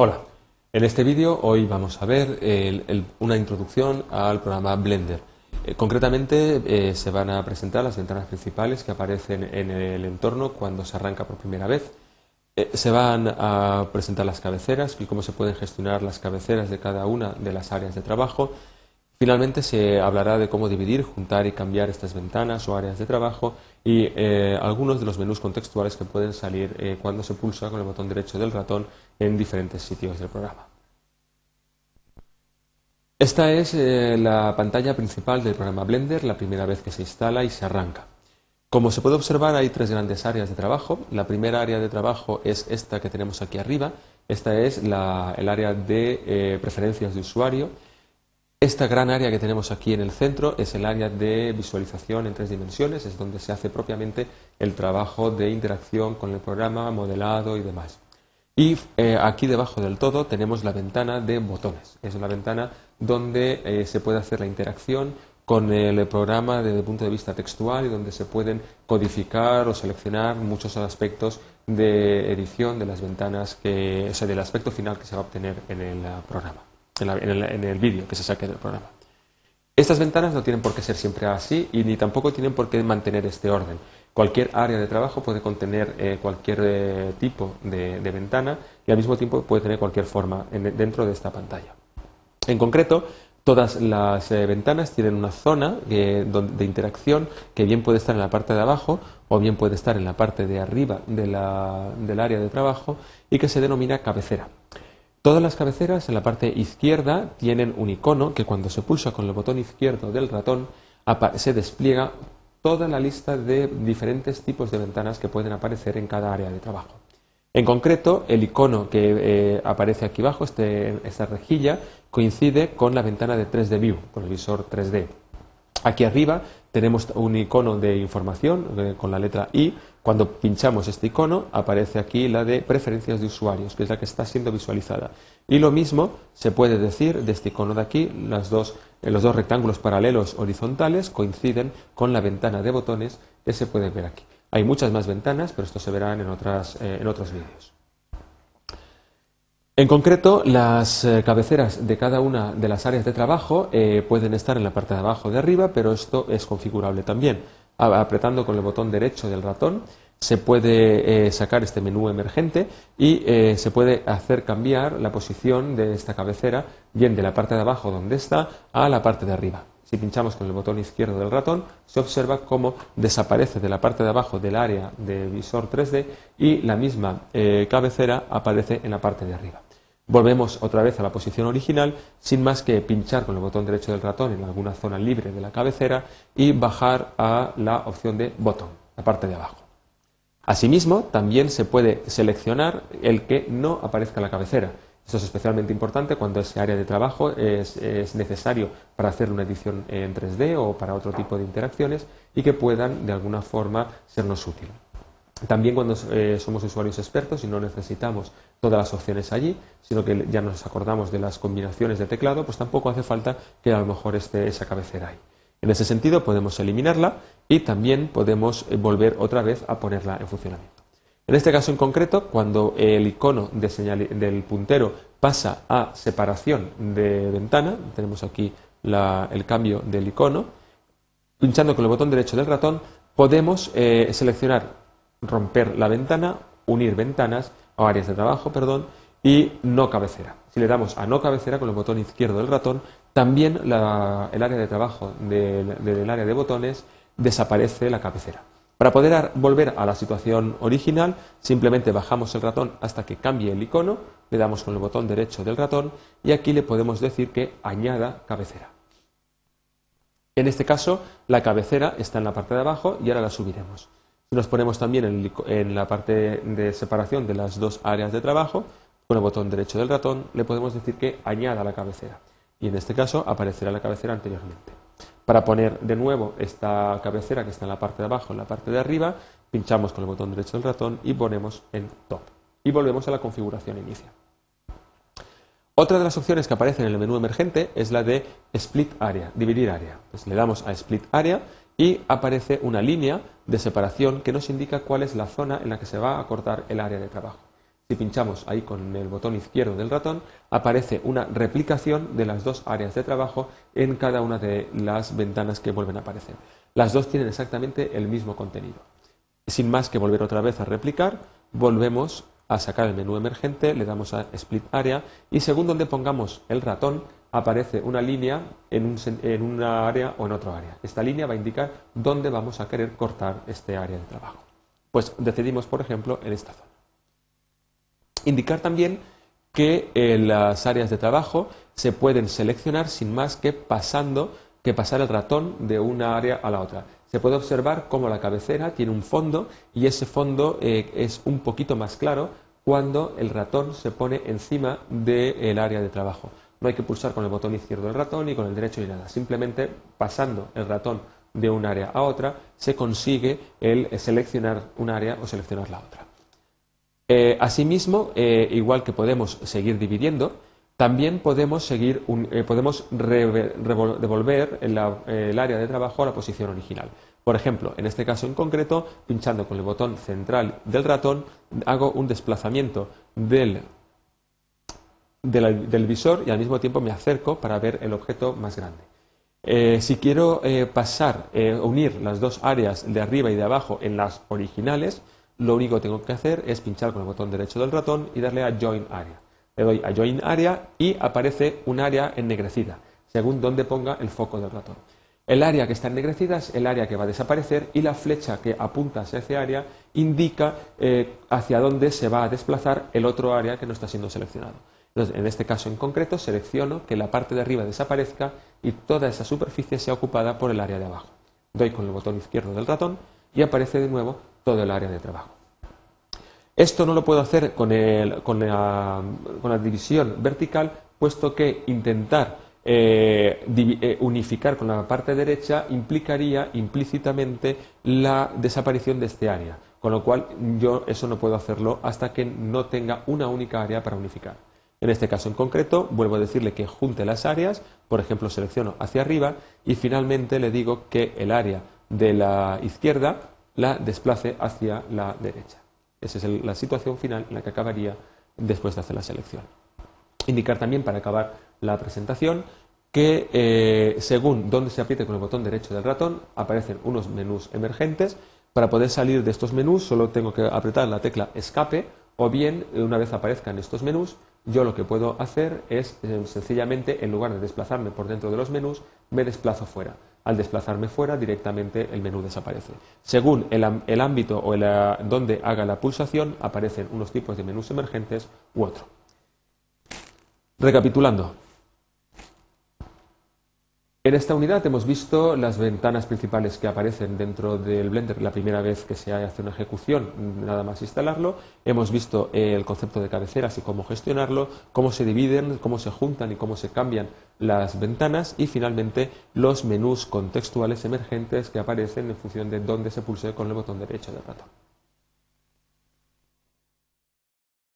Hola, en este vídeo hoy vamos a ver una introducción al programa Blender. Eh, concretamente eh, se van a presentar las ventanas principales que aparecen en el entorno cuando se arranca por primera vez. Eh, se van a presentar las cabeceras y cómo se pueden gestionar las cabeceras de cada una de las áreas de trabajo Finalmente se hablará de cómo dividir, juntar y cambiar estas ventanas o áreas de trabajo y eh, algunos de los menús contextuales que pueden salir eh, cuando se pulsa con el botón derecho del ratón en diferentes sitios del programa. Esta es eh, la pantalla principal del programa Blender, la primera vez que se instala y se arranca. Como se puede observar, hay tres grandes áreas de trabajo. La primera área de trabajo es esta que tenemos aquí arriba. Esta es el área de preferencias de usuario esta gran área que tenemos aquí en el centro es el área de visualización en tres dimensiones, es donde se hace propiamente el trabajo de interacción con el programa, modelado y demás. Y eh, aquí debajo del todo tenemos la ventana de botones. Es una ventana donde eh, se puede hacer la interacción con el programa desde el punto de vista textual y donde se pueden codificar o seleccionar muchos aspectos de edición de las ventanas, que, o sea, del aspecto final que se va a obtener en el programa en, el, vídeo que se saque del programa. Estas ventanas no tienen por qué ser siempre así y ni tampoco tienen por qué mantener este orden. Cualquier área de trabajo puede contener eh, cualquier eh, tipo de, ventana y al mismo tiempo puede tener cualquier forma dentro de esta pantalla. En concreto, todas las eh, ventanas tienen una zona de interacción que bien puede estar en la parte de abajo o bien puede estar en la parte de arriba del área de trabajo y que se denomina cabecera. Todas las cabeceras en la parte izquierda tienen un icono que cuando se pulsa con el botón izquierdo del ratón se despliega toda la lista de diferentes tipos de ventanas que pueden aparecer en cada área de trabajo. En concreto, el icono que eh, aparece aquí abajo, este, esta rejilla, coincide con la ventana de 3D View, con el visor 3D. Aquí arriba tenemos un icono de información eh, con la letra I. Cuando pinchamos este icono aparece aquí la de preferencias de usuarios, que es la que está siendo visualizada. Y lo mismo se puede decir de este icono de aquí, las dos, eh, los dos rectángulos paralelos horizontales coinciden con la ventana de botones que se puede ver aquí. Hay muchas más ventanas, pero esto se verán en, otras, eh, en otros vídeos. En concreto, las eh, cabeceras de cada una de las áreas de trabajo eh, pueden estar en la parte de abajo de arriba, pero esto es configurable también. Apretando con el botón derecho del ratón se puede eh, sacar este menú emergente y se puede hacer cambiar la posición de esta cabecera, bien de la parte de abajo donde está a la parte de arriba. Si pinchamos con el botón izquierdo del ratón, se observa cómo desaparece de la parte de abajo del área de visor 3D y la misma cabecera aparece en la parte de arriba. Volvemos otra vez a la posición original, sin más que pinchar con el botón derecho del ratón en alguna zona libre de la cabecera y bajar a la opción de botón, la parte de abajo. Asimismo, también se puede seleccionar el que no aparezca en la cabecera. Esto es especialmente importante cuando ese área de trabajo es, es, necesario para hacer una edición en 3D o para otro tipo de interacciones y que puedan de alguna forma sernos útiles. También cuando eh, somos usuarios expertos y no necesitamos todas las opciones allí, sino que ya nos acordamos de las combinaciones de teclado, pues tampoco hace falta que a lo mejor esté esa cabecera ahí. En ese sentido podemos eliminarla y también podemos eh, volver otra vez a ponerla en funcionamiento. En este caso en concreto, cuando el icono del puntero pasa a separación de ventana, tenemos aquí el cambio del icono, pinchando con el botón derecho del ratón, podemos eh, seleccionar romper la ventana, unir ventanas o áreas de trabajo, perdón, y no cabecera. Si le damos a no cabecera con el botón izquierdo del ratón, también el área de trabajo del, área de botones desaparece la cabecera. Para poder volver a la situación original, simplemente bajamos el ratón hasta que cambie el icono, le damos con el botón derecho del ratón y aquí le podemos decir que añada cabecera. En este caso, la cabecera está en la parte de abajo y ahora la subiremos. Nos ponemos también en, la parte de separación de las dos áreas de trabajo, con el botón derecho del ratón le podemos decir que añada la cabecera. Y en este caso aparecerá la cabecera anteriormente. Para poner de nuevo esta cabecera que está en la parte de abajo, en la parte de arriba, pinchamos con el botón derecho del ratón y ponemos en top. Y volvemos a la configuración inicial. Otra de las opciones que aparecen en el menú emergente es la de Split Area, dividir área. Pues le damos a Split Area y aparece una línea de separación que nos indica cuál es la zona en la que se va a cortar el área de trabajo. si pinchamos ahí con el botón izquierdo del ratón, aparece una replicación de las dos áreas de trabajo en cada una de las ventanas que vuelven a aparecer. Las dos tienen exactamente el mismo contenido. Sin más que volver otra vez a replicar, volvemos a sacar el menú emergente, le damos a Split Area y según donde pongamos el ratón, aparece una línea en, un, una área o en otra área. Esta línea va a indicar dónde vamos a querer cortar este área de trabajo. Pues decidimos, por ejemplo, en esta zona. Indicar también que eh, las áreas de trabajo se pueden seleccionar sin más que pasando que pasar el ratón de una área a la otra. Se puede observar cómo la cabecera tiene un fondo y ese fondo eh, es un poquito más claro cuando el ratón se pone encima del área de trabajo. No hay que pulsar con el botón izquierdo del ratón ni con el derecho ni nada. Simplemente pasando el ratón de un área a otra se consigue el seleccionar un área o seleccionar la otra. Eh, asimismo, eh, igual que podemos seguir dividiendo, también podemos, seguir eh, podemos devolver el, área de trabajo a la posición original. Por ejemplo, en este caso en concreto, pinchando con el botón central del ratón, hago un desplazamiento del, del, visor y al mismo tiempo me acerco para ver el objeto más grande. Eh, si quiero eh, pasar, unir las dos áreas de arriba y de abajo en las originales, lo único que tengo que hacer es pinchar con el botón derecho del ratón y darle a Join Area. Le doy a Join Area y aparece un área ennegrecida, según donde ponga el foco del ratón. El área que está ennegrecida es el área que va a desaparecer y la flecha que apunta hacia ese área indica eh, hacia dónde se va a desplazar el otro área que no está siendo seleccionado. En este caso en concreto, selecciono que la parte de arriba desaparezca y toda esa superficie sea ocupada por el área de abajo. Doy con el botón izquierdo del ratón y aparece de nuevo todo el área de trabajo. Esto no lo puedo hacer con, la, división vertical, puesto que intentar eh, eh, unificar con la parte derecha implicaría implícitamente la desaparición de este área, con lo cual yo eso no puedo hacerlo hasta que no tenga una única área para unificar. En este caso en concreto, vuelvo a decirle que junte las áreas, por ejemplo, selecciono hacia arriba y finalmente le digo que el área de la izquierda la desplace hacia la derecha. Esa es la situación final en la que acabaría después de hacer la selección. Indicar también, para acabar la presentación, que eh, según donde se apriete con el botón derecho del ratón, aparecen unos menús emergentes. Para poder salir de estos menús solo tengo que apretar la tecla escape o bien, una vez aparezcan estos menús, yo lo que puedo hacer es eh, sencillamente, en lugar de desplazarme por dentro de los menús, me desplazo fuera. Al desplazarme fuera, directamente el menú desaparece. Según el, ámbito o donde haga la pulsación, aparecen unos tipos de menús emergentes u otro. Recapitulando, en esta unidad hemos visto las ventanas principales que aparecen dentro del Blender la primera vez que se hace una ejecución, nada más instalarlo. Hemos visto el concepto de cabeceras y cómo gestionarlo, cómo se dividen, cómo se juntan y cómo se cambian las ventanas y finalmente los menús contextuales emergentes que aparecen en función de dónde se pulse con el botón derecho del ratón.